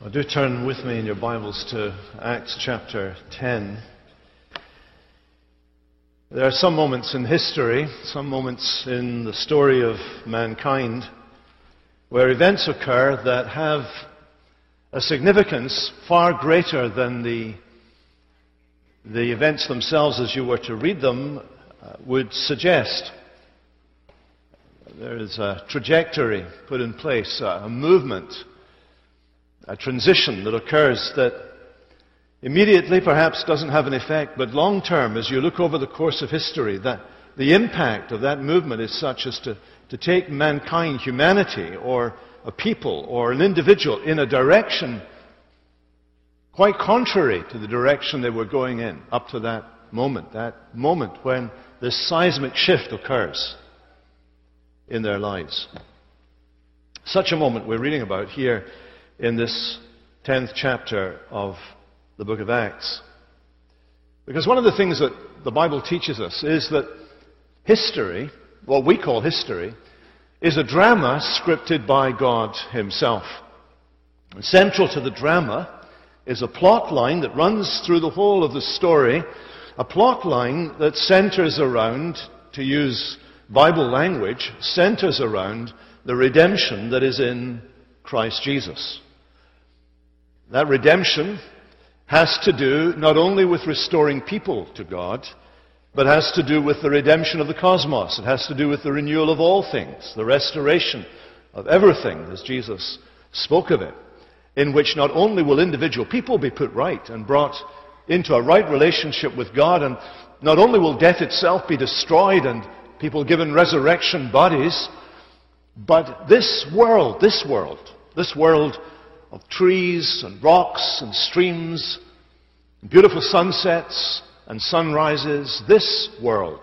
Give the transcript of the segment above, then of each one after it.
Well, do turn with me in your Bibles to Acts chapter 10. There are some moments in history, some moments in the story of mankind, where events occur that have a significance far greater than the, the events themselves as you were to read them uh, would suggest. There is a trajectory put in place, a movement a transition that occurs that immediately perhaps doesn't have an effect, but long term, as you look over the course of history, that the impact of that movement is such as to, to take mankind, humanity, or a people, or an individual in a direction quite contrary to the direction they were going in up to that moment, that moment when this seismic shift occurs in their lives. Such a moment we're reading about here in this 10th chapter of the book of Acts. Because one of the things that the Bible teaches us is that history, what we call history, is a drama scripted by God Himself. And central to the drama is a plot line that runs through the whole of the story, a plot line that centers around, to use Bible language, centers around the redemption that is in Christ Jesus. That redemption has to do not only with restoring people to God, but has to do with the redemption of the cosmos. It has to do with the renewal of all things, the restoration of everything, as Jesus spoke of it, in which not only will individual people be put right and brought into a right relationship with God, and not only will death itself be destroyed and people given resurrection bodies, but this world, this world, this world of trees and rocks and streams, beautiful sunsets and sunrises, this world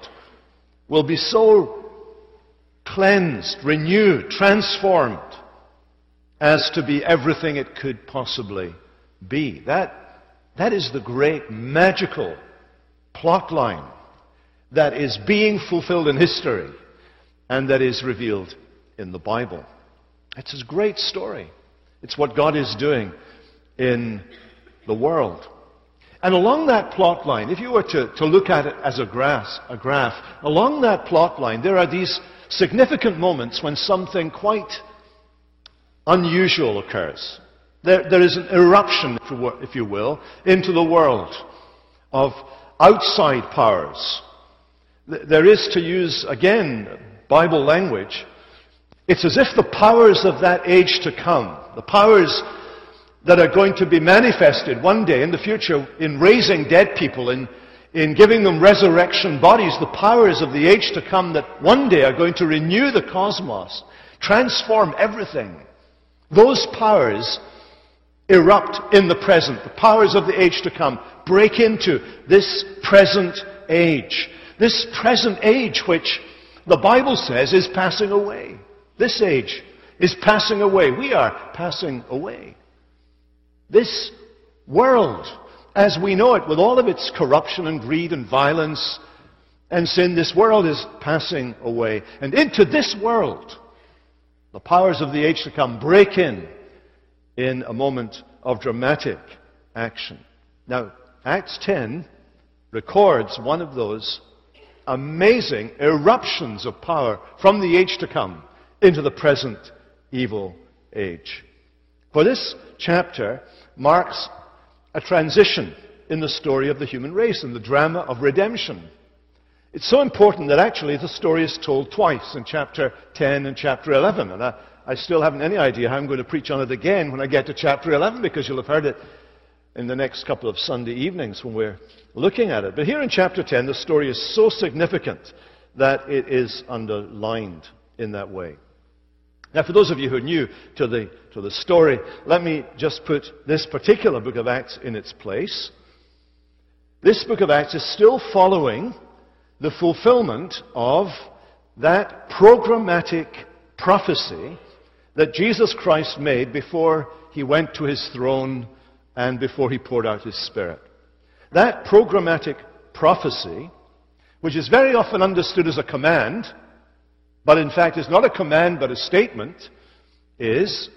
will be so cleansed, renewed, transformed as to be everything it could possibly be. That, that is the great magical plot line that is being fulfilled in history and that is revealed in the Bible. It's a great story. It's what God is doing in the world. And along that plot line, if you were to, to look at it as a graph, a graph, along that plot line, there are these significant moments when something quite unusual occurs. There, there is an eruption, if you will, into the world of outside powers. There is, to use again Bible language, it's as if the powers of that age to come, the powers that are going to be manifested one day in the future in raising dead people, in, in giving them resurrection bodies, the powers of the age to come that one day are going to renew the cosmos, transform everything. Those powers erupt in the present. The powers of the age to come break into this present age. This present age which the Bible says is passing away. This age is passing away. We are passing away. This world, as we know it, with all of its corruption and greed and violence and sin, this world is passing away. And into this world, the powers of the age to come break in in a moment of dramatic action. Now, Acts 10 records one of those amazing eruptions of power from the age to come into the present evil age. For this chapter marks a transition in the story of the human race and the drama of redemption. It's so important that actually the story is told twice in chapter 10 and chapter 11. And I, I still haven't any idea how I'm going to preach on it again when I get to chapter 11 because you'll have heard it in the next couple of Sunday evenings when we're looking at it. But here in chapter 10, the story is so significant that it is underlined in that way. Now, for those of you who are new to the, to the story, let me just put this particular book of Acts in its place. This book of Acts is still following the fulfillment of that programmatic prophecy that Jesus Christ made before he went to his throne and before he poured out his Spirit. That programmatic prophecy, which is very often understood as a command, but in fact is not a command but a statement, is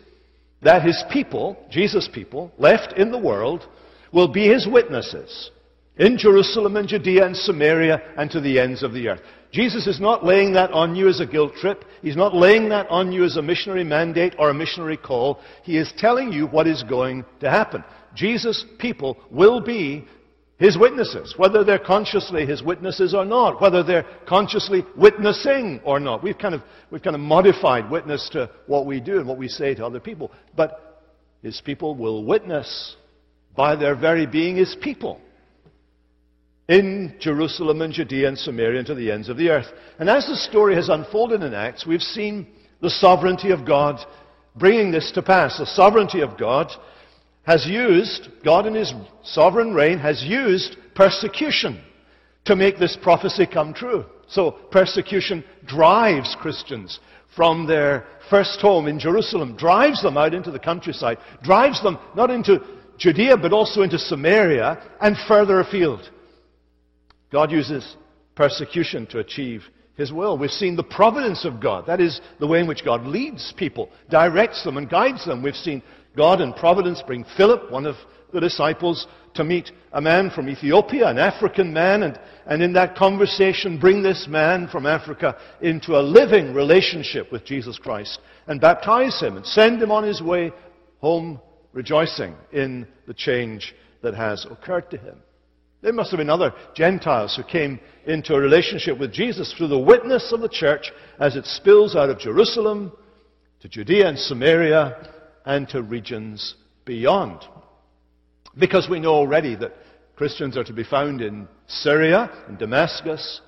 that his people, Jesus' people, left in the world, will be his witnesses in Jerusalem and Judea and Samaria and to the ends of the earth. Jesus is not laying that on you as a guilt trip. He's not laying that on you as a missionary mandate or a missionary call. He is telling you what is going to happen. Jesus' people will be his witnesses, whether they're consciously his witnesses or not, whether they're consciously witnessing or not. We've kind of, we've kind of modified witness to what we do and what we say to other people. But his people will witness by their very being his people in Jerusalem and Judea and Samaria and to the ends of the earth. And as the story has unfolded in Acts, we've seen the sovereignty of God bringing this to pass. The sovereignty of God has used, God in His sovereign reign has used persecution to make this prophecy come true. So persecution drives Christians from their first home in Jerusalem, drives them out into the countryside, drives them not into Judea but also into Samaria and further afield. God uses persecution to achieve his will. We've seen the providence of God. That is the way in which God leads people, directs them, and guides them. We've seen God in providence bring Philip, one of the disciples, to meet a man from Ethiopia, an African man, and, and in that conversation bring this man from Africa into a living relationship with Jesus Christ and baptize him and send him on his way home rejoicing in the change that has occurred to him. There must have been other Gentiles who came into a relationship with Jesus through the witness of the church as it spills out of Jerusalem to Judea and Samaria and to regions beyond. Because we know already that Christians are to be found in Syria and Damascus,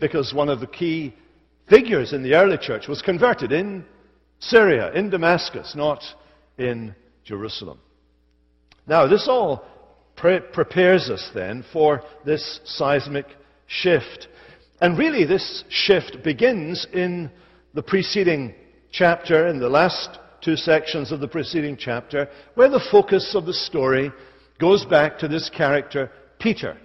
because one of the key figures in the early church was converted in Syria, in Damascus, not in Jerusalem. Now, this all pre- prepares us then for this seismic shift. And really, this shift begins in the preceding chapter, in the last two sections of the preceding chapter, where the focus of the story goes back to this character, Peter.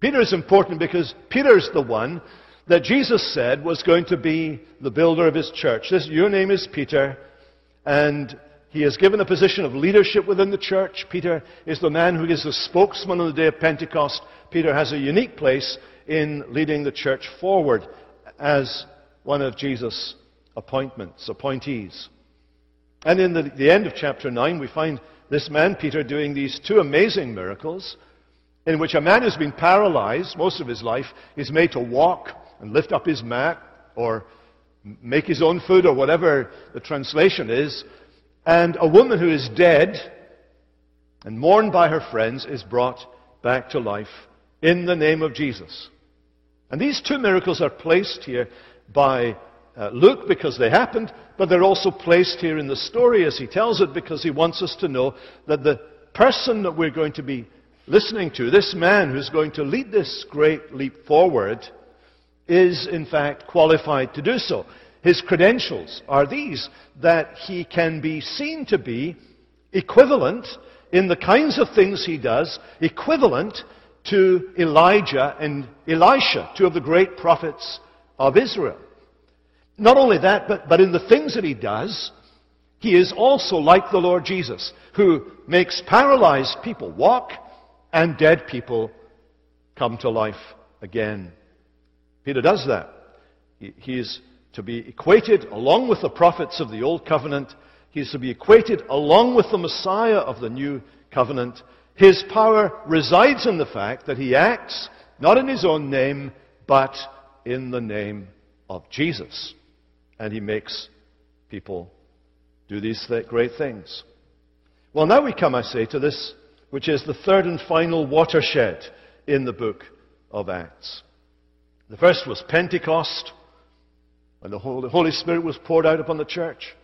Peter is important because Peter's the one that Jesus said was going to be the builder of his church. This, your name is Peter, and he is given a position of leadership within the church. Peter is the man who is the spokesman on the day of Pentecost. Peter has a unique place in leading the church forward as one of Jesus' appointments, appointees. And in the, the end of chapter 9, we find this man, Peter, doing these two amazing miracles in which a man who's been paralyzed most of his life is made to walk and lift up his mat or make his own food or whatever the translation is. And a woman who is dead and mourned by her friends is brought back to life in the name of Jesus. And these two miracles are placed here by uh, Luke because they happened, but they're also placed here in the story as he tells it because he wants us to know that the person that we're going to be listening to, this man who's going to lead this great leap forward, is in fact qualified to do so. His credentials are these that he can be seen to be equivalent in the kinds of things he does, equivalent to Elijah and Elisha, two of the great prophets of Israel. Not only that, but, but in the things that he does, he is also like the Lord Jesus, who makes paralyzed people walk and dead people come to life again. Peter does that. He, he is to be equated along with the prophets of the Old Covenant. He is to be equated along with the Messiah of the New Covenant. His power resides in the fact that he acts not in his own name, but in the name of Jesus and he makes people do these th- great things. Well, now we come, I say, to this, which is the third and final watershed in the book of Acts. The first was Pentecost, when the Holy Spirit was poured out upon the church.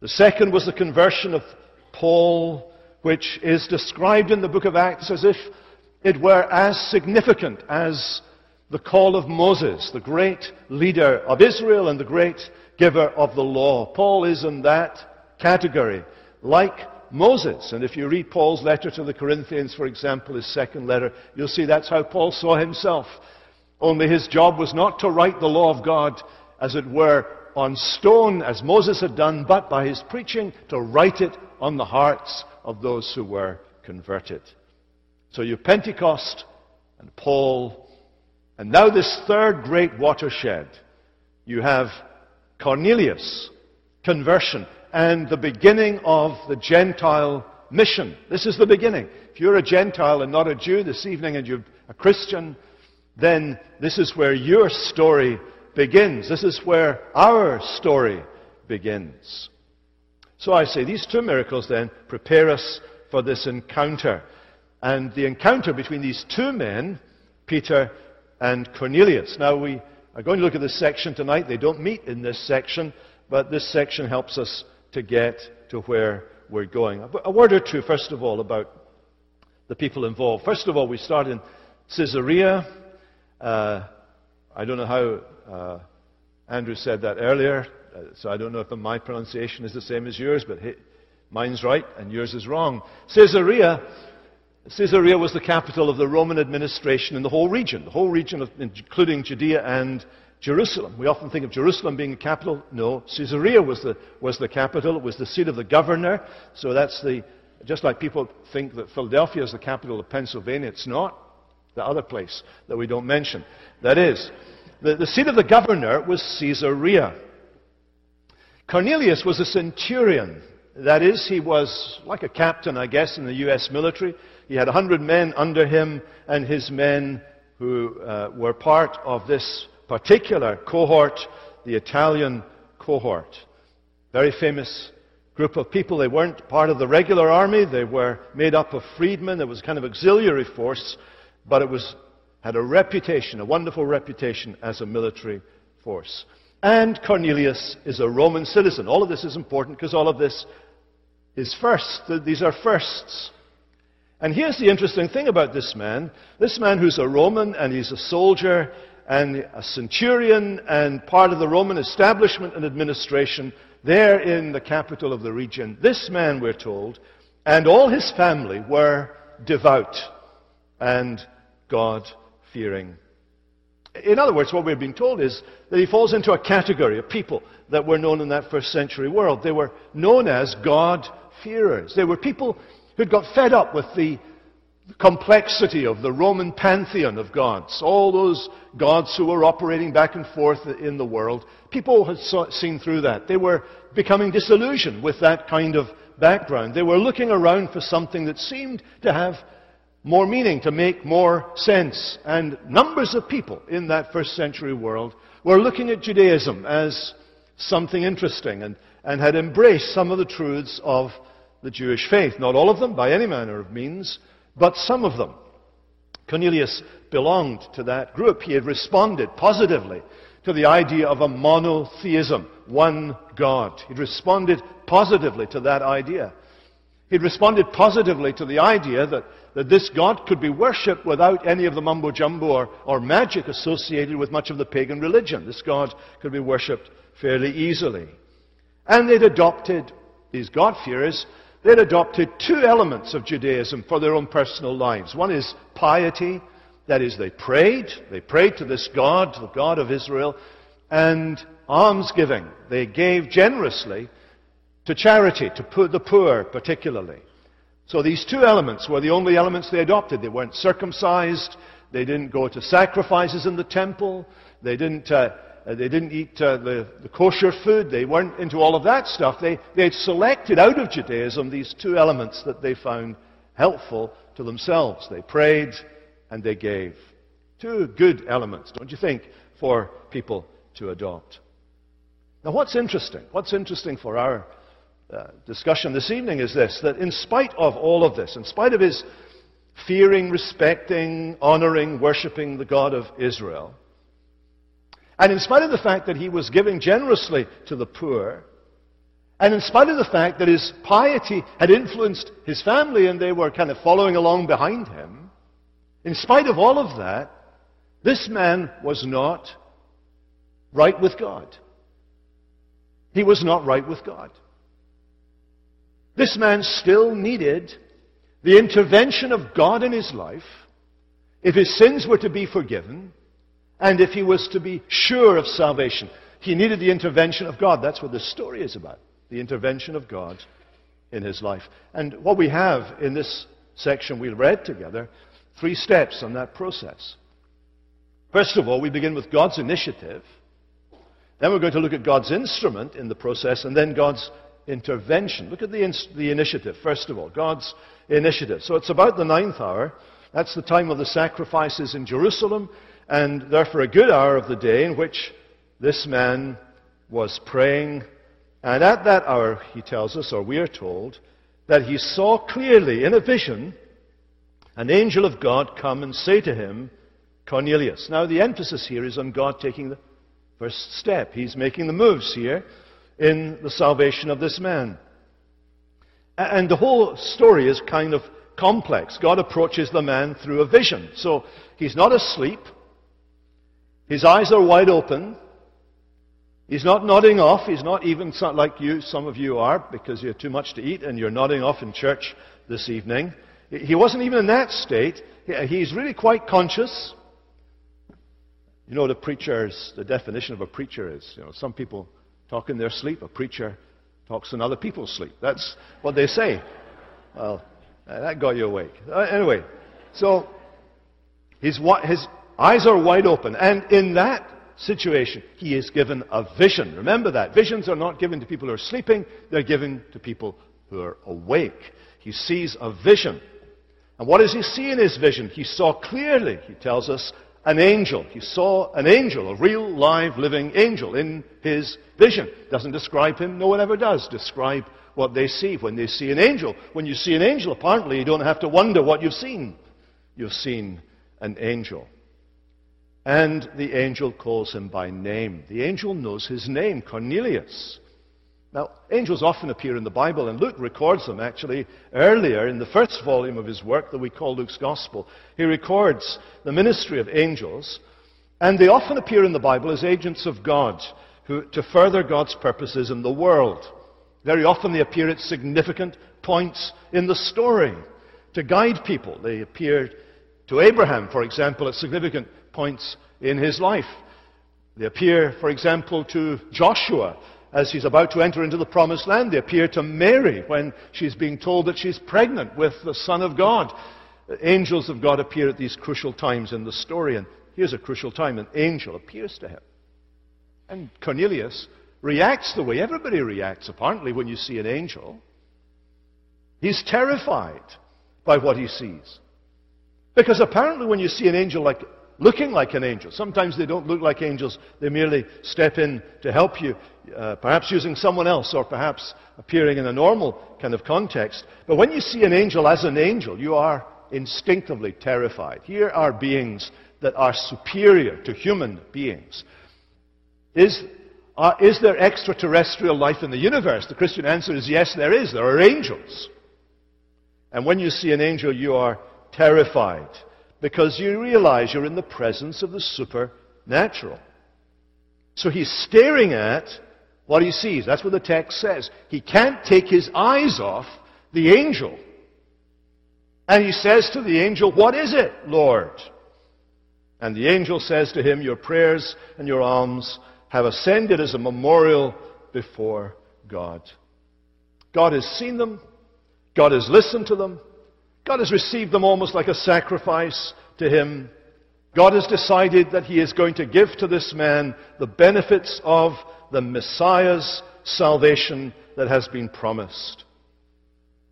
The second was the conversion of Paul, which is described in the book of Acts as if it were as significant as the call of Moses, the great leader of Israel and the great giver of the law. Paul is in that category, like Moses. And if you read Paul's letter to the Corinthians, for example, his second letter, you'll see that's how Paul saw himself. Only his job was not to write the law of God, as it were, on stone as Moses had done, but by his preaching to write it on the hearts of those who were converted. So you Pentecost and Paul, and now this third great watershed. You have Cornelius, conversion, and the beginning of the Gentile mission. This is the beginning. If you're a Gentile and not a Jew this evening and you're a Christian, then this is where your story begins. This is where our story begins. So I say these two miracles then prepare us for this encounter. And the encounter between these two men, Peter and Cornelius. Now we are going to look at this section tonight. They don't meet in this section, but this section helps us to get to where we're going. A word or two, first of all, about the people involved. First of all, we start in Caesarea. Uh, I don't know how uh, Andrew said that earlier, uh, so I don't know if my pronunciation is the same as yours, but mine's right and yours is wrong. Caesarea, Caesarea was the capital of the Roman administration in the whole region, the whole region, of, including Judea and Jerusalem. We often think of Jerusalem being the capital. No, Caesarea was the, was the capital. It was the seat of the governor. So that's the, just like people think that Philadelphia is the capital of Pennsylvania, it's not. The other place that we don't mention. That is, the, the seat of the governor was Caesarea. Cornelius was a centurion. That is, he was like a captain, I guess, in the U.S. military. He had 100 men under him, and his men who uh, were part of this particular cohort, the Italian cohort. Very famous group of people. They weren't part of the regular army. They were made up of freedmen. It was kind of auxiliary force, but it was, had a reputation, a wonderful reputation as a military force. And Cornelius is a Roman citizen. All of this is important because all of this is first. These are firsts. And here's the interesting thing about this man. This man who's a Roman and he's a soldier and a centurion and part of the Roman establishment and administration there in the capital of the region. This man, we're told, and all his family were devout and God fearing. In other words, what we're being told is that he falls into a category of people that were known in that first century world. They were known as God fearers. They were people who'd got fed up with the complexity of the Roman pantheon of gods, all those gods who were operating back and forth in the world, people had saw, seen through that. They were becoming disillusioned with that kind of background. They were looking around for something that seemed to have more meaning, to make more sense. And numbers of people in that first century world were looking at Judaism as something interesting and, and had embraced some of the truths of the Jewish faith. Not all of them, by any manner of means, but some of them. Cornelius belonged to that group. He had responded positively to the idea of a monotheism, one God. He'd responded positively to that idea. He'd responded positively to the idea that, that this God could be worshipped without any of the mumbo jumbo or, or magic associated with much of the pagan religion. This God could be worshipped fairly easily. And they'd adopted, these God-fearers, they'd adopted two elements of Judaism for their own personal lives. One is piety, that is, they prayed. They prayed to this God, the God of Israel, and almsgiving. They gave generously to charity, to the poor particularly. So these two elements were the only elements they adopted. They weren't circumcised. They didn't go to sacrifices in the temple. They didn't uh, they didn't eat uh, the, the, kosher food. They weren't into all of that stuff. They, they had selected out of Judaism these two elements that they found helpful to themselves. They prayed and they gave. Two good elements, don't you think, for people to adopt. Now, what's interesting? What's interesting for our uh, discussion this evening is this that in spite of all of this, in spite of his fearing, respecting, honoring, worshipping the God of Israel, and in spite of the fact that he was giving generously to the poor, and in spite of the fact that his piety had influenced his family and they were kind of following along behind him, in spite of all of that, this man was not right with God. He was not right with God. This man still needed the intervention of God in his life if his sins were to be forgiven and if he was to be sure of salvation. He needed the intervention of God. That's what this story is about the intervention of God in his life. And what we have in this section we read together, three steps on that process. First of all, we begin with God's initiative. Then we're going to look at God's instrument in the process, and then God's intervention. Look at the, in- the initiative, first of all. God's initiative. So it's about the ninth hour. That's the time of the sacrifices in Jerusalem, and therefore a good hour of the day in which this man was praying. And at that hour, he tells us, or we are told, that he saw clearly in a vision an angel of God come and say to him, Cornelius. Now, the emphasis here is on God taking the first step. He's making the moves here in the salvation of this man. And the whole story is kind of complex. God approaches the man through a vision. So he's not asleep. His eyes are wide open. He's not nodding off. He's not even like you, some of you are, because you have too much to eat and you're nodding off in church this evening. He wasn't even in that state. He's really quite conscious. You know, the preacher's, the definition of a preacher is, you know, some people talk in their sleep. A preacher talks in other people's sleep. That's what they say. Well, that got you awake. Uh, anyway, so his, his eyes are wide open. And in that situation, he is given a vision. Remember that. Visions are not given to people who are sleeping, they're given to people who are awake. He sees a vision. And what does he see in his vision? He saw clearly, he tells us, an angel. He saw an angel, a real, live, living angel in his vision. Doesn't describe him, no one ever does describe what they see when they see an angel. When you see an angel, apparently you don't have to wonder what you've seen. You've seen an angel. And the angel calls him by name. The angel knows his name, Cornelius. Now, angels often appear in the Bible, and Luke records them actually earlier in the first volume of his work that we call Luke's Gospel. He records the ministry of angels, and they often appear in the Bible as agents of God who, to further God's purposes in the world. Very often they appear at significant points in the story to guide people. They appear to Abraham, for example, at significant points in his life. They appear, for example, to Joshua as he's about to enter into the promised land. They appear to Mary when she's being told that she's pregnant with the Son of God. Angels of God appear at these crucial times in the story, and here's a crucial time an angel appears to him. And Cornelius reacts the way everybody reacts, apparently, when you see an angel. He's terrified by what he sees. Because apparently, when you see an angel like looking like an angel. Sometimes they don't look like angels, they merely step in to help you, uh, perhaps using someone else or perhaps appearing in a normal kind of context. But when you see an angel as an angel, you are instinctively terrified. Here are beings that are superior to human beings. Is, uh, is there extraterrestrial life in the universe? The Christian answer is yes, there is. There are angels. And when you see an angel, you are terrified because you realize you're in the presence of the supernatural. So he's staring at what he sees. That's what the text says. He can't take his eyes off the angel. And he says to the angel, What is it, Lord? And the angel says to him, Your prayers and your alms have ascended as a memorial before God. God has seen them. God has listened to them. God has received them almost like a sacrifice to him. God has decided that he is going to give to this man the benefits of the Messiah's salvation that has been promised.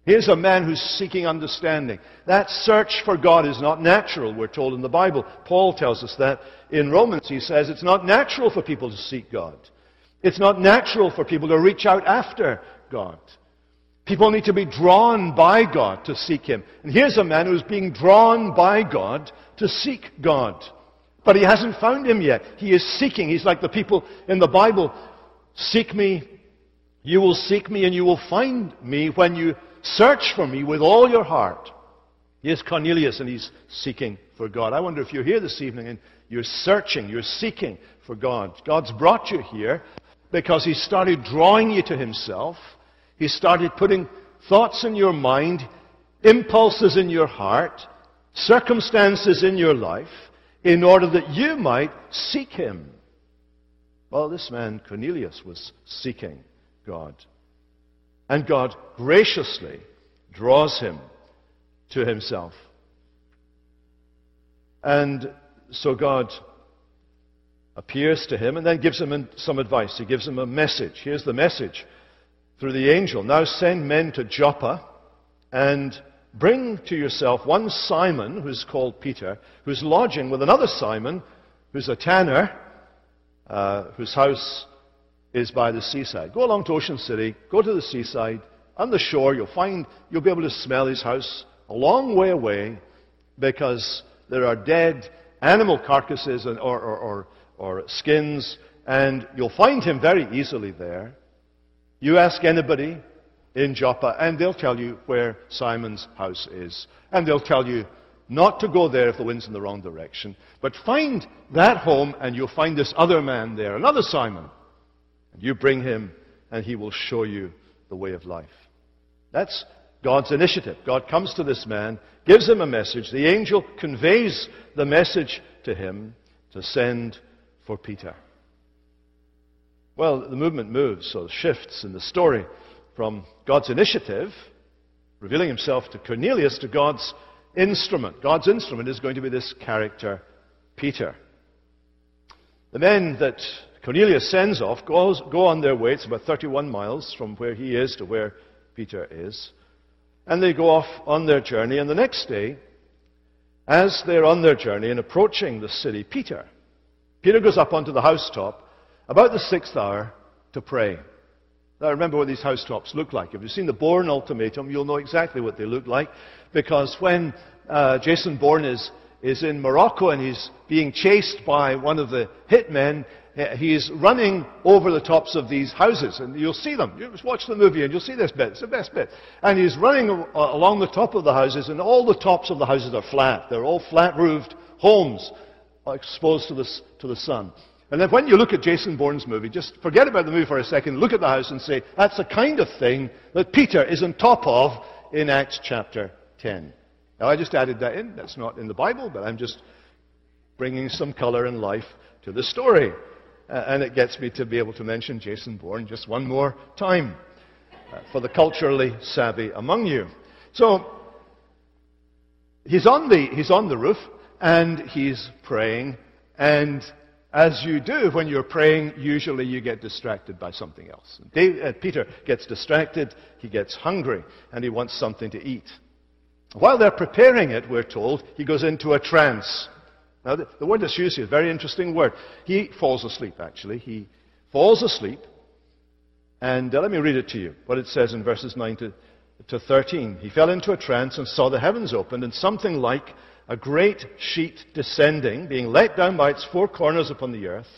Here's a man who's seeking understanding. That search for God is not natural, we're told in the Bible. Paul tells us that in Romans. He says it's not natural for people to seek God. It's not natural for people to reach out after God. People need to be drawn by God to seek Him. And here's a man who's being drawn by God to seek God. But he hasn't found Him yet. He is seeking. He's like the people in the Bible. Seek me. You will seek me and you will find me when you search for me with all your heart. Here's Cornelius and he's seeking for God. I wonder if you're here this evening and you're searching, you're seeking for God. God's brought you here because He started drawing you to Himself. He started putting thoughts in your mind, impulses in your heart, circumstances in your life, in order that you might seek Him. Well, this man, Cornelius, was seeking God. And God graciously draws him to himself. And so God appears to him and then gives him some advice. He gives him a message. Here's the message through the angel. Now send men to Joppa and bring to yourself one Simon, who's called Peter, who's lodging with another Simon, who's a tanner, uh, whose house is by the seaside. Go along to Ocean City, go to the seaside, on the shore, you'll find, you'll be able to smell his house a long way away because there are dead animal carcasses and, or, or, or, or skins, and you'll find him very easily there. You ask anybody in Joppa, and they'll tell you where Simon's house is. And they'll tell you not to go there if the wind's in the wrong direction, but find that home, and you'll find this other man there, another Simon. And you bring him, and he will show you the way of life. That's God's initiative. God comes to this man, gives him a message. The angel conveys the message to him to send for Peter. Well, the movement moves, so shifts in the story from God's initiative, revealing himself to Cornelius, to God's instrument. God's instrument is going to be this character, Peter. The men that Cornelius sends off goes, go on their way. It's about 31 miles from where he is to where Peter is. And they go off on their journey, and the next day, as they're on their journey and approaching the city, Peter, Peter goes up onto the housetop about the sixth hour to pray. Now remember what these housetops look like. If you've seen the Bourne Ultimatum, you'll know exactly what they look like. Because when uh, Jason Bourne is, is in Morocco and he's being chased by one of the hitmen, uh, he's running over the tops of these houses, and you'll see them. You just watch the movie, and you'll see this bit. It's the best bit. And he's running along the top of the houses, and all the tops of the houses are flat. They're all flat-roofed homes exposed to the, to the sun. And then when you look at Jason Bourne's movie, just forget about the movie for a second, look at the house and say, that's the kind of thing that Peter is on top of in Acts chapter 10. Now, I just added that in. That's not in the Bible, but I'm just bringing some color and life to the story. Uh, and it gets me to be able to mention Jason Bourne just one more time uh, for the culturally savvy among you. So, he's on, the, he's on the roof and he's praying. And as you do when you're praying, usually you get distracted by something else. David, uh, Peter gets distracted, he gets hungry, and he wants something to eat. While they're preparing it, we're told, he goes into a trance. Now, the, the word that's used here is a very interesting word. He falls asleep, actually. He falls asleep. And uh, let me read it to you, what it says in verses 9 to, to 13. He fell into a trance and saw the heavens opened, and something like a great sheet descending, being let down by its four corners upon the earth.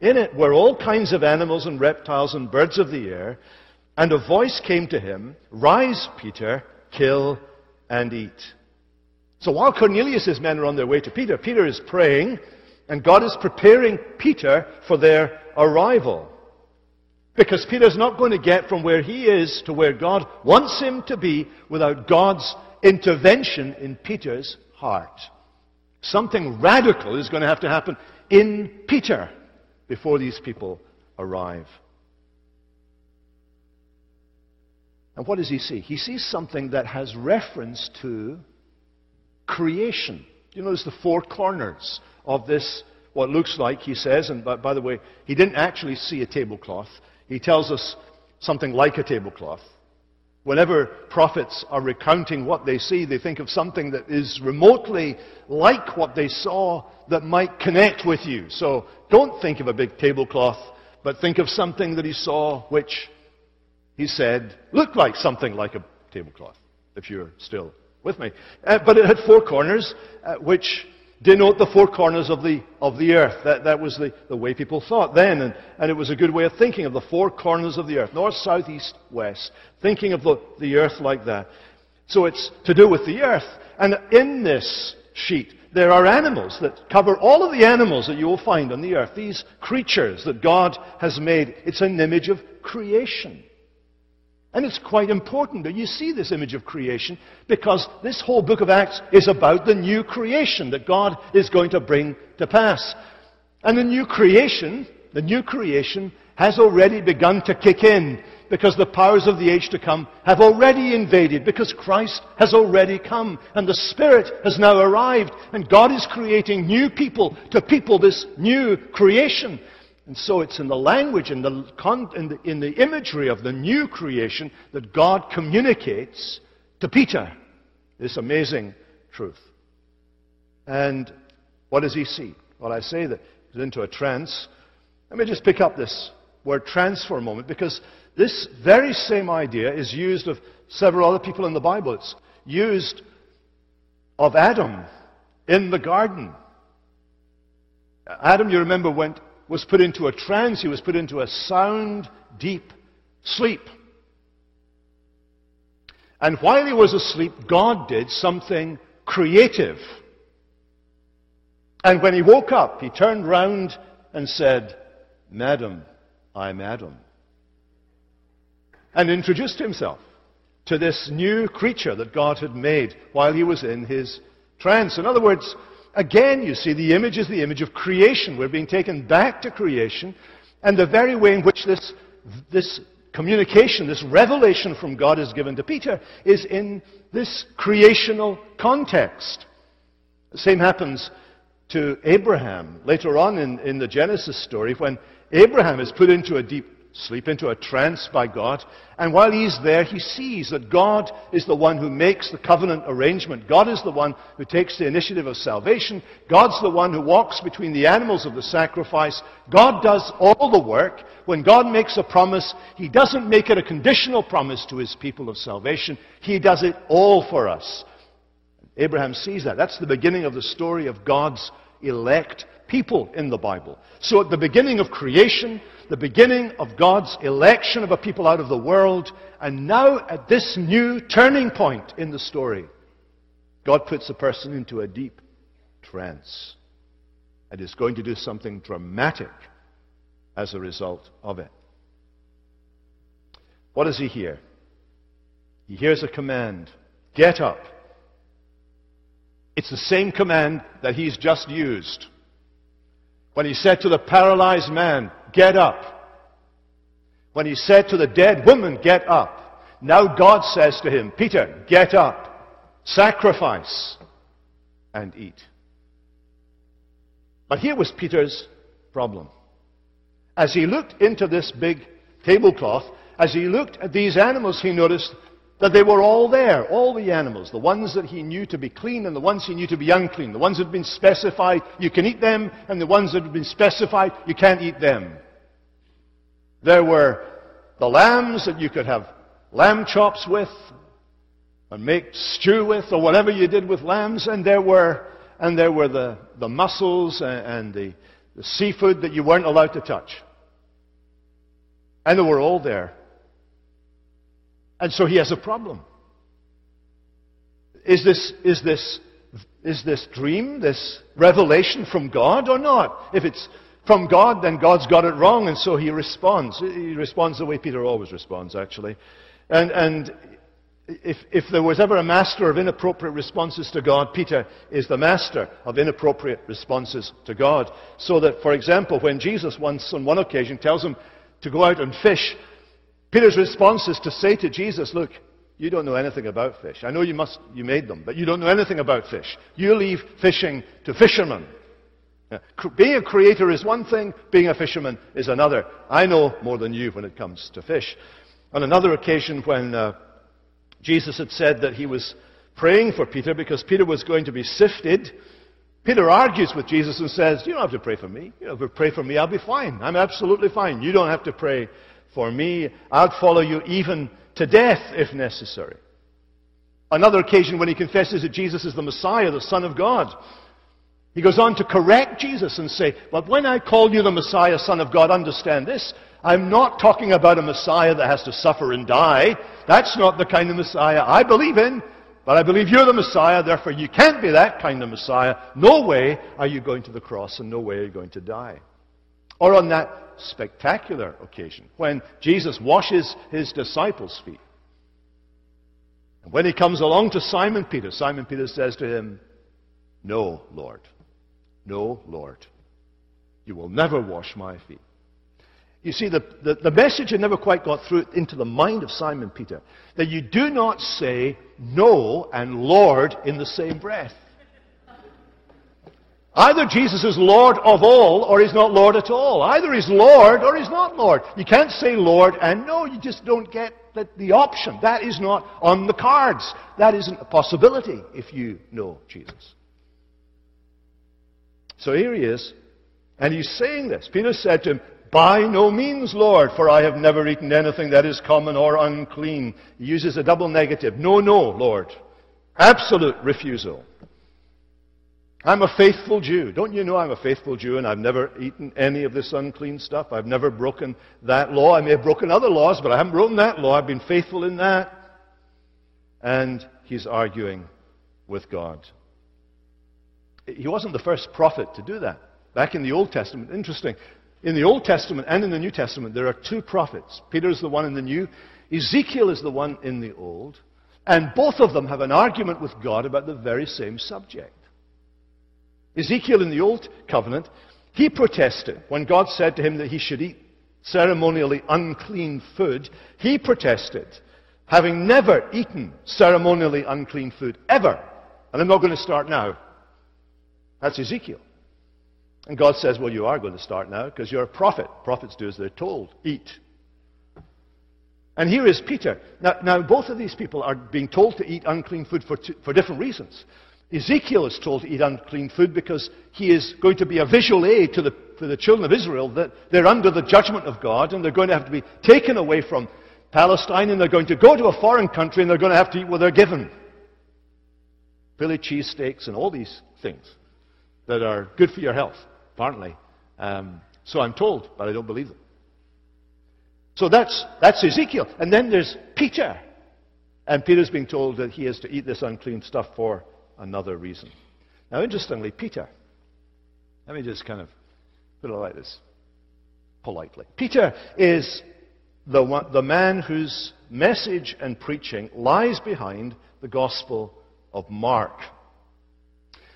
In it were all kinds of animals and reptiles and birds of the air. And a voice came to him, Rise, Peter, kill and eat. So while Cornelius' men are on their way to Peter, Peter is praying, and God is preparing Peter for their arrival. Because Peter's not going to get from where he is to where God wants him to be without God's intervention in Peter's heart. Something radical is going to have to happen in Peter before these people arrive. And what does he see? He sees something that has reference to creation. You notice the four corners of this, what looks like, he says, and by, by the way, he didn't actually see a tablecloth. He tells us something like a tablecloth. Whenever prophets are recounting what they see, they think of something that is remotely like what they saw that might connect with you. So don't think of a big tablecloth, but think of something that he saw which he said looked like something like a tablecloth, if you're still with me. Uh, but it had four corners, uh, which denote the four corners of the, of the earth. That, that was the, the way people thought then, and, and it was a good way of thinking of the four corners of the earth north, south, east, west. Thinking of the, the earth like that. So it's to do with the earth. And in this sheet, there are animals that cover all of the animals that you will find on the earth. These creatures that God has made. It's an image of creation. And it's quite important that you see this image of creation because this whole book of Acts is about the new creation that God is going to bring to pass. And the new creation the new creation has already begun to kick in because the powers of the age to come have already invaded, because Christ has already come, and the Spirit has now arrived, and God is creating new people to people this new creation. And so it's in the language, in the, in the, in the imagery of the new creation that God communicates to Peter this amazing truth. And what does he see? Well, I say that he's into a trance. Let me just pick up this word trance for a moment because this very same idea is used of several other people in the Bible. It's used of Adam in the garden. Adam, you remember, went, was put into a trance. He was put into a sound, deep sleep. And while he was asleep, God did something creative. And when he woke up, he turned round and said, Madam, I'm Adam and introduced himself to this new creature that God had made while he was in his trance. In other words, again, you see, the image is the image of creation. We're being taken back to creation, and the very way in which this, this communication, this revelation from God is given to Peter is in this creational context. The same happens to Abraham later on in, in the Genesis story when Abraham is put into a deep sleep into a trance by God. And while he's there, he sees that God is the one who makes the covenant arrangement. God is the one who takes the initiative of salvation. God's the one who walks between the animals of the sacrifice. God does all the work. When God makes a promise, he doesn't make it a conditional promise to his people of salvation. He does it all for us. Abraham sees that. That's the beginning of the story of God's elect people in the Bible. So at the beginning of creation, the beginning of God's election of a people out of the world, and now at this new turning point in the story, God puts a person into a deep trance and is going to do something dramatic as a result of it. What does he hear? He hears a command get up. It's the same command that he's just used when he said to the paralyzed man, Get up. When he said to the dead woman, Get up. Now God says to him, Peter, get up, sacrifice, and eat. But here was Peter's problem. As he looked into this big tablecloth, as he looked at these animals, he noticed that they were all there, all the animals, the ones that he knew to be clean and the ones he knew to be unclean, the ones that had been specified, you can eat them, and the ones that had been specified, you can't eat them. There were the lambs that you could have lamb chops with, and make stew with, or whatever you did with lambs, and there were, and there were the, the mussels and, and the, the seafood that you weren't allowed to touch. And they were all there. And so he has a problem. Is this, is this, is this dream, this revelation from God or not? If it's from God, then God's got it wrong, and so he responds. He responds the way Peter always responds, actually. And, and if, if there was ever a master of inappropriate responses to God, Peter is the master of inappropriate responses to God. So that, for example, when Jesus once, on one occasion, tells him to go out and fish, Peter's response is to say to Jesus, Look, you don't know anything about fish. I know you, must, you made them, but you don't know anything about fish. You leave fishing to fishermen. Being a creator is one thing, being a fisherman is another. I know more than you when it comes to fish. On another occasion, when uh, Jesus had said that he was praying for Peter because Peter was going to be sifted, Peter argues with Jesus and says, You don't have to pray for me. You have to pray for me. I'll be fine. I'm absolutely fine. You don't have to pray for me. I'd follow you even to death if necessary. Another occasion when he confesses that Jesus is the Messiah, the Son of God. He goes on to correct Jesus and say, But when I call you the Messiah, Son of God, understand this. I'm not talking about a Messiah that has to suffer and die. That's not the kind of Messiah I believe in. But I believe you're the Messiah, therefore you can't be that kind of Messiah. No way are you going to the cross, and no way are you going to die. Or on that spectacular occasion when Jesus washes his disciples' feet. And when he comes along to Simon Peter, Simon Peter says to him, No, Lord. No, Lord. You will never wash my feet. You see, the, the, the, message had never quite got through into the mind of Simon Peter that you do not say no and Lord in the same breath. Either Jesus is Lord of all or he's not Lord at all. Either he's Lord or he's not Lord. You can't say Lord and no, you just don't get the, the option. That is not on the cards. That isn't a possibility if you know Jesus. So here he is, and he's saying this. Peter said to him, by no means, Lord, for I have never eaten anything that is common or unclean. He uses a double negative. No, no, Lord. Absolute refusal. I'm a faithful Jew. Don't you know I'm a faithful Jew and I've never eaten any of this unclean stuff? I've never broken that law. I may have broken other laws, but I haven't broken that law. I've been faithful in that. And he's arguing with God. He wasn't the first prophet to do that. Back in the Old Testament, interesting. In the Old Testament and in the New Testament, there are two prophets. Peter is the one in the New, Ezekiel is the one in the Old, and both of them have an argument with God about the very same subject. Ezekiel in the Old Covenant, he protested when God said to him that he should eat ceremonially unclean food. He protested, having never eaten ceremonially unclean food, ever. And I'm not going to start now. That's Ezekiel. And God says, Well, you are going to start now because you're a prophet. Prophets do as they're told eat. And here is Peter. Now, now both of these people are being told to eat unclean food for, two, for different reasons. Ezekiel is told to eat unclean food because he is going to be a visual aid to the, for the children of Israel that they're under the judgment of God and they're going to have to be taken away from Palestine and they're going to go to a foreign country and they're going to have to eat what they're given. Philly cheesesteaks and all these things that are good for your health apparently. Um, so I'm told, but I don't believe them. So that's, that's Ezekiel. And then there's Peter. And Peter's being told that he is to eat this unclean stuff for another reason. Now, interestingly, Peter, let me just kind of put it like this politely. Peter is the, one, the man whose message and preaching lies behind the Gospel of Mark.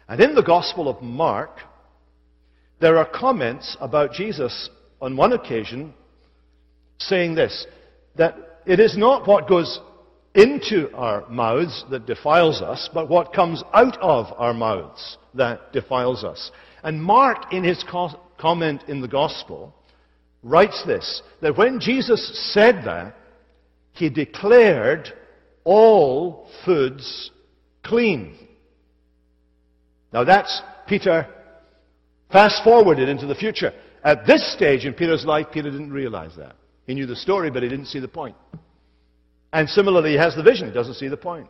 And in the Gospel of Mark, there are comments about Jesus on one occasion saying this that it is not what goes into our mouths that defiles us, but what comes out of our mouths that defiles us. And Mark, in his co- comment in the Gospel, writes this that when Jesus said that, he declared all foods clean. Now that's Peter Fast forwarded into the future. At this stage in Peter's life, Peter didn't realize that. He knew the story, but he didn't see the point. And similarly, he has the vision, he doesn't see the point.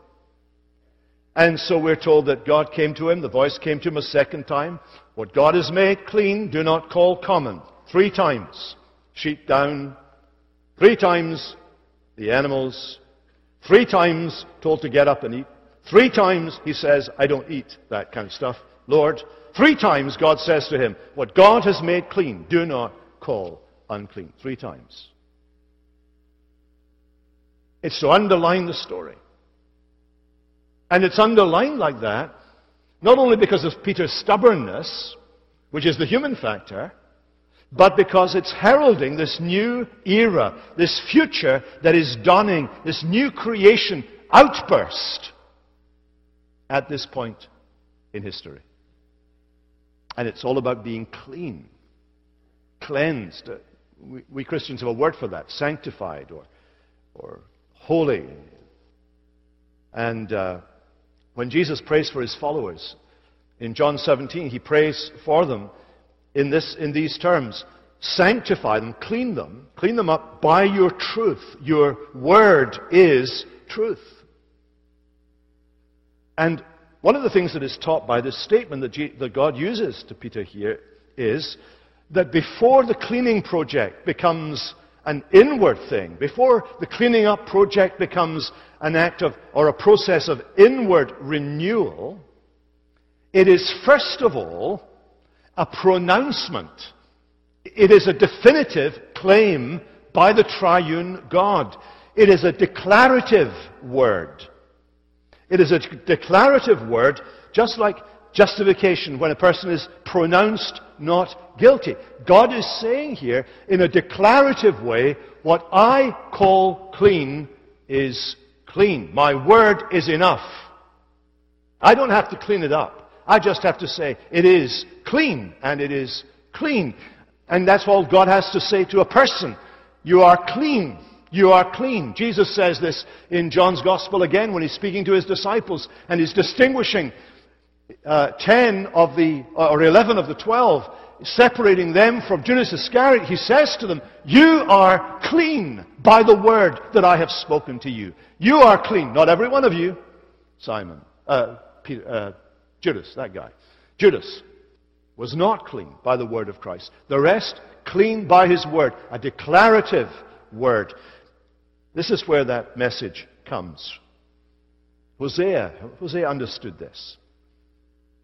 And so we're told that God came to him, the voice came to him a second time. What God has made clean, do not call common. Three times. Sheep down. Three times the animals. Three times told to get up and eat. Three times he says, I don't eat that kind of stuff. Lord, Three times God says to him, What God has made clean, do not call unclean. Three times. It's to underline the story. And it's underlined like that, not only because of Peter's stubbornness, which is the human factor, but because it's heralding this new era, this future that is dawning, this new creation outburst at this point in history. And it's all about being clean, cleansed. Uh, we, we Christians have a word for that sanctified or, or holy. And uh, when Jesus prays for his followers in John 17, he prays for them in, this, in these terms sanctify them, clean them, clean them up by your truth. Your word is truth. And one of the things that is taught by this statement that, G- that God uses to Peter here is that before the cleaning project becomes an inward thing, before the cleaning up project becomes an act of, or a process of inward renewal, it is first of all a pronouncement. It is a definitive claim by the triune God. It is a declarative word. It is a declarative word, just like justification when a person is pronounced not guilty. God is saying here, in a declarative way, what I call clean is clean. My word is enough. I don't have to clean it up. I just have to say, it is clean, and it is clean. And that's all God has to say to a person. You are clean. You are clean. Jesus says this in John's Gospel again when he's speaking to his disciples and he's distinguishing uh, 10 of the, or 11 of the 12, separating them from Judas Iscariot. He says to them, You are clean by the word that I have spoken to you. You are clean. Not every one of you. Simon, uh, Peter, uh, Judas, that guy. Judas was not clean by the word of Christ. The rest, clean by his word. A declarative word. This is where that message comes. Hosea, Hosea understood this.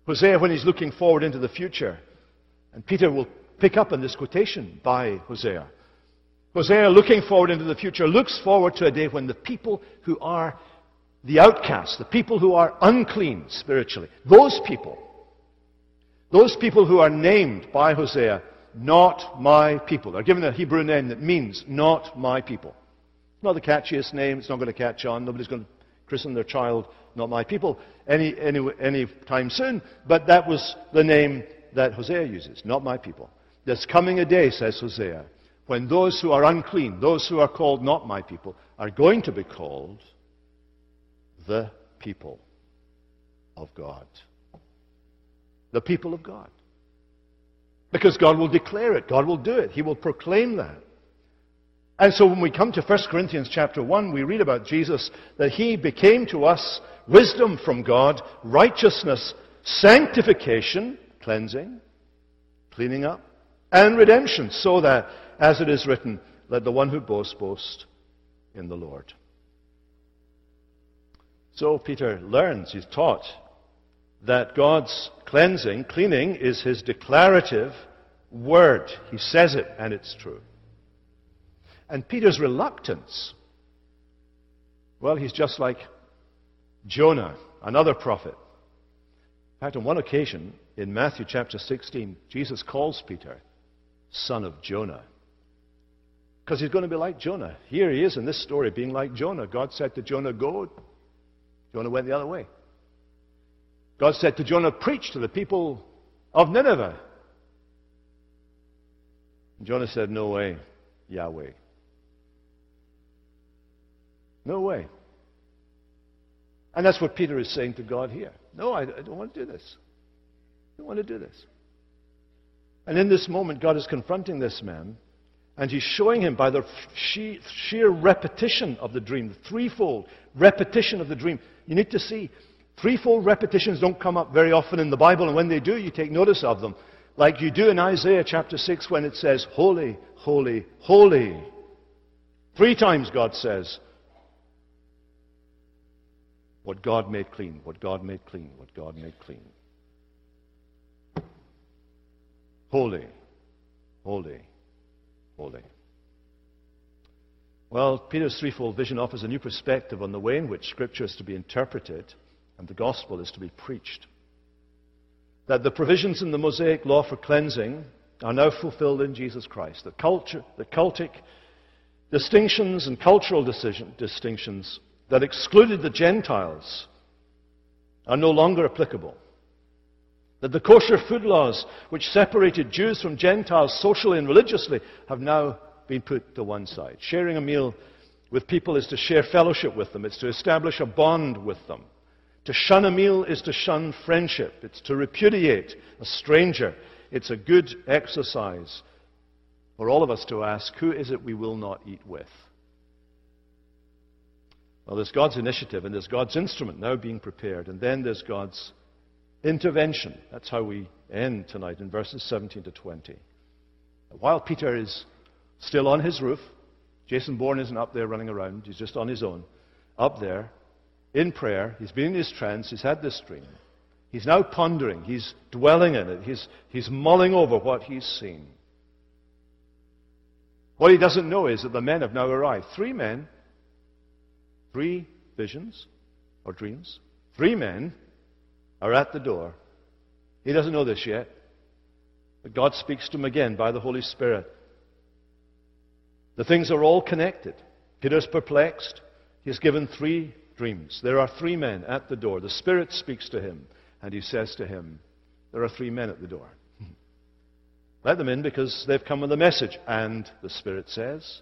Hosea, when he's looking forward into the future, and Peter will pick up on this quotation by Hosea. Hosea, looking forward into the future, looks forward to a day when the people who are the outcasts, the people who are unclean spiritually, those people, those people who are named by Hosea, not my people. They're given a Hebrew name that means not my people. It's not the catchiest name. It's not going to catch on. Nobody's going to christen their child not my people any, any, any time soon. But that was the name that Hosea uses, not my people. There's coming a day, says Hosea, when those who are unclean, those who are called not my people, are going to be called the people of God. The people of God. Because God will declare it, God will do it, He will proclaim that. And so when we come to 1 Corinthians chapter 1, we read about Jesus that he became to us wisdom from God, righteousness, sanctification, cleansing, cleaning up, and redemption, so that, as it is written, let the one who boasts boast in the Lord. So Peter learns, he's taught, that God's cleansing, cleaning, is his declarative word. He says it, and it's true. And Peter's reluctance, well, he's just like Jonah, another prophet. In fact, on one occasion, in Matthew chapter 16, Jesus calls Peter son of Jonah. Because he's going to be like Jonah. Here he is in this story being like Jonah. God said to Jonah, Go. Jonah went the other way. God said to Jonah, Preach to the people of Nineveh. And Jonah said, No way, Yahweh. No way. And that's what Peter is saying to God here. No, I, I don't want to do this. I don't want to do this. And in this moment, God is confronting this man, and he's showing him by the sheer repetition of the dream, the threefold repetition of the dream. You need to see, threefold repetitions don't come up very often in the Bible, and when they do, you take notice of them. Like you do in Isaiah chapter 6 when it says, Holy, holy, holy. Three times God says, what God made clean, what God made clean, what God made clean. Holy, holy, holy. Well, Peter's threefold vision offers a new perspective on the way in which Scripture is to be interpreted and the gospel is to be preached. That the provisions in the Mosaic law for cleansing are now fulfilled in Jesus Christ. The, culture, the cultic distinctions and cultural decision, distinctions that excluded the Gentiles are no longer applicable. That the kosher food laws, which separated Jews from Gentiles socially and religiously, have now been put to one side. Sharing a meal with people is to share fellowship with them, it's to establish a bond with them. To shun a meal is to shun friendship, it's to repudiate a stranger. It's a good exercise for all of us to ask who is it we will not eat with? Well, there's God's initiative and there's God's instrument now being prepared, and then there's God's intervention. That's how we end tonight in verses 17 to 20. While Peter is still on his roof, Jason Bourne isn't up there running around, he's just on his own, up there, in prayer. He's been in his trance, he's had this dream. He's now pondering, he's dwelling in it, he's, he's mulling over what he's seen. What he doesn't know is that the men have now arrived. Three men Three visions or dreams. Three men are at the door He doesn't know this yet. But God speaks to him again by the Holy Spirit. The things are all connected. Peter's perplexed. He's given three dreams. There are three men at the door. The Spirit speaks to him, and he says to him, There are three men at the door. Let them in because they've come with a message. And the Spirit says,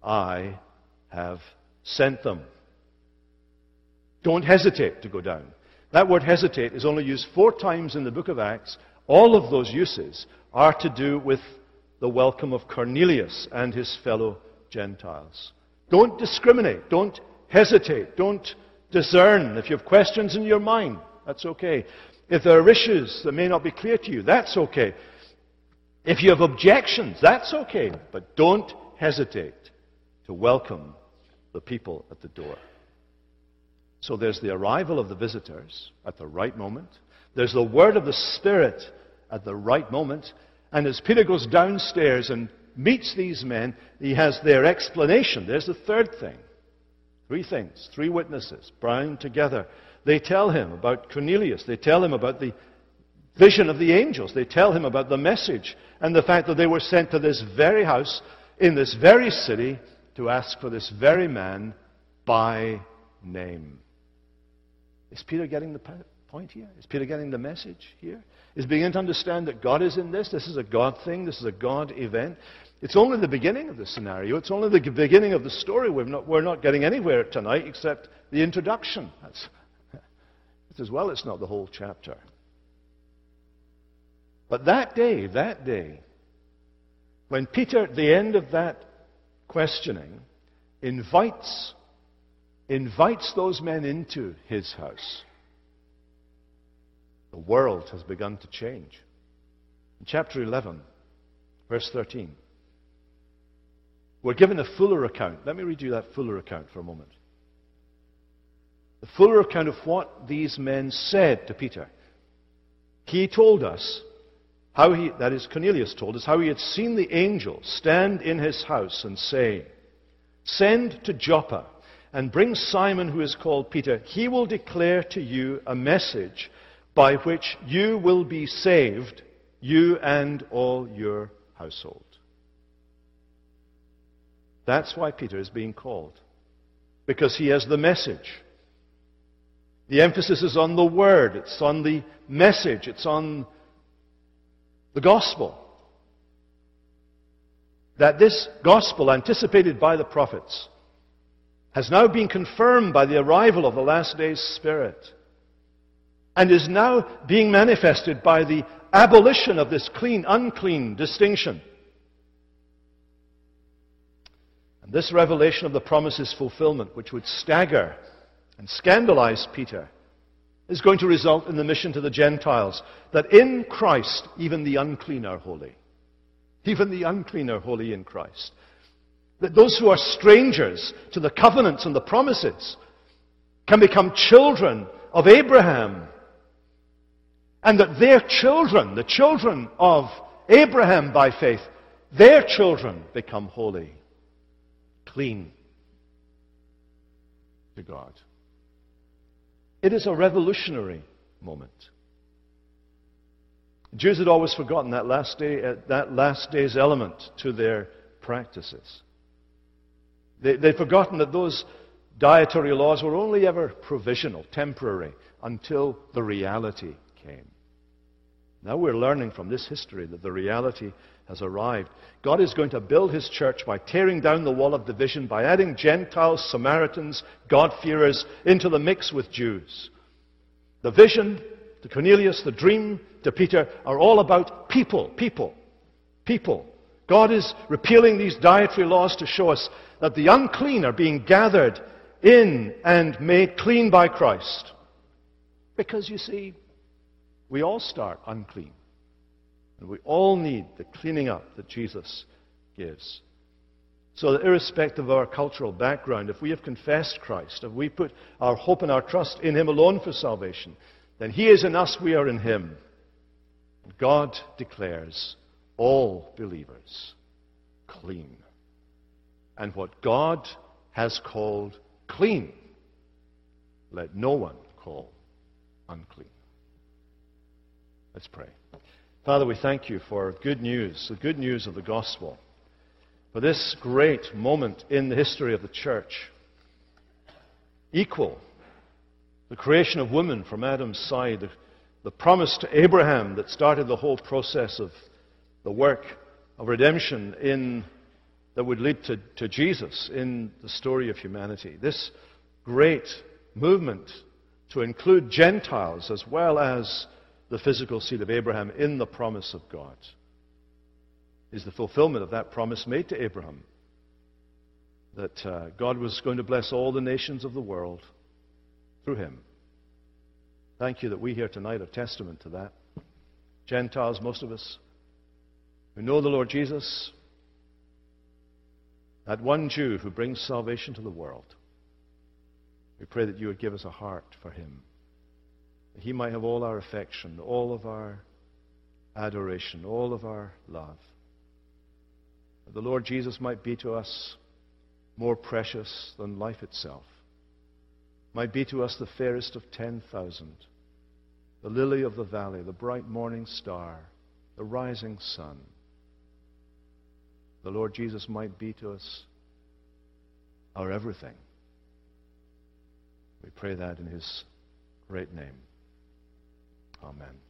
I have sent them. Don't hesitate to go down. That word hesitate is only used four times in the book of Acts. All of those uses are to do with the welcome of Cornelius and his fellow Gentiles. Don't discriminate. Don't hesitate. Don't discern. If you have questions in your mind, that's okay. If there are issues that may not be clear to you, that's okay. If you have objections, that's okay. But don't hesitate to welcome the people at the door. So there's the arrival of the visitors at the right moment. There's the word of the Spirit at the right moment. And as Peter goes downstairs and meets these men, he has their explanation. There's the third thing. Three things, three witnesses bound together. They tell him about Cornelius. They tell him about the vision of the angels. They tell him about the message and the fact that they were sent to this very house in this very city to ask for this very man by name. Is Peter getting the point here? Is Peter getting the message here? Is beginning to understand that God is in this? This is a God thing. This is a God event. It's only the beginning of the scenario. It's only the beginning of the story. We're not, we're not getting anywhere tonight except the introduction. That's, as well, it's not the whole chapter. But that day, that day, when Peter, at the end of that questioning, invites invites those men into his house, the world has begun to change. In chapter 11, verse 13, we're given a fuller account. Let me read you that fuller account for a moment. The fuller account of what these men said to Peter. He told us how he, that is, Cornelius told us, how he had seen the angel stand in his house and say, Send to Joppa and bring Simon, who is called Peter. He will declare to you a message by which you will be saved, you and all your household. That's why Peter is being called, because he has the message. The emphasis is on the word, it's on the message, it's on the gospel. That this gospel, anticipated by the prophets, has now been confirmed by the arrival of the last days Spirit and is now being manifested by the abolition of this clean unclean distinction. And this revelation of the promise's fulfillment, which would stagger and scandalize Peter, is going to result in the mission to the Gentiles that in Christ even the unclean are holy. Even the unclean are holy in Christ. That those who are strangers to the covenants and the promises can become children of Abraham. And that their children, the children of Abraham by faith, their children become holy, clean to God. It is a revolutionary moment. Jews had always forgotten that last, day, uh, that last day's element to their practices. They, they'd forgotten that those dietary laws were only ever provisional, temporary, until the reality came. Now we're learning from this history that the reality has arrived. God is going to build his church by tearing down the wall of division, by adding Gentiles, Samaritans, God-fearers into the mix with Jews. The vision, to Cornelius, the dream, to Peter, are all about people, people, people. God is repealing these dietary laws to show us that the unclean are being gathered in and made clean by Christ. Because you see, we all start unclean. And we all need the cleaning up that Jesus gives. So that irrespective of our cultural background, if we have confessed Christ, if we put our hope and our trust in Him alone for salvation, then He is in us, we are in Him. God declares all believers clean and what God has called clean, let no one call unclean. Let's pray. Father, we thank you for good news, the good news of the gospel, for this great moment in the history of the church. Equal the creation of woman from Adam's side, the, the promise to Abraham that started the whole process of the work of redemption in, that would lead to, to Jesus in the story of humanity. This great movement to include Gentiles as well as the physical seed of Abraham in the promise of God is the fulfillment of that promise made to Abraham that uh, God was going to bless all the nations of the world through him. Thank you that we here tonight are testament to that. Gentiles, most of us, who know the Lord Jesus, that one Jew who brings salvation to the world. We pray that you would give us a heart for him, that he might have all our affection, all of our adoration, all of our love. That the Lord Jesus might be to us more precious than life itself, might be to us the fairest of 10,000, the lily of the valley, the bright morning star, the rising sun. The Lord Jesus might be to us our everything. We pray that in his great name. Amen.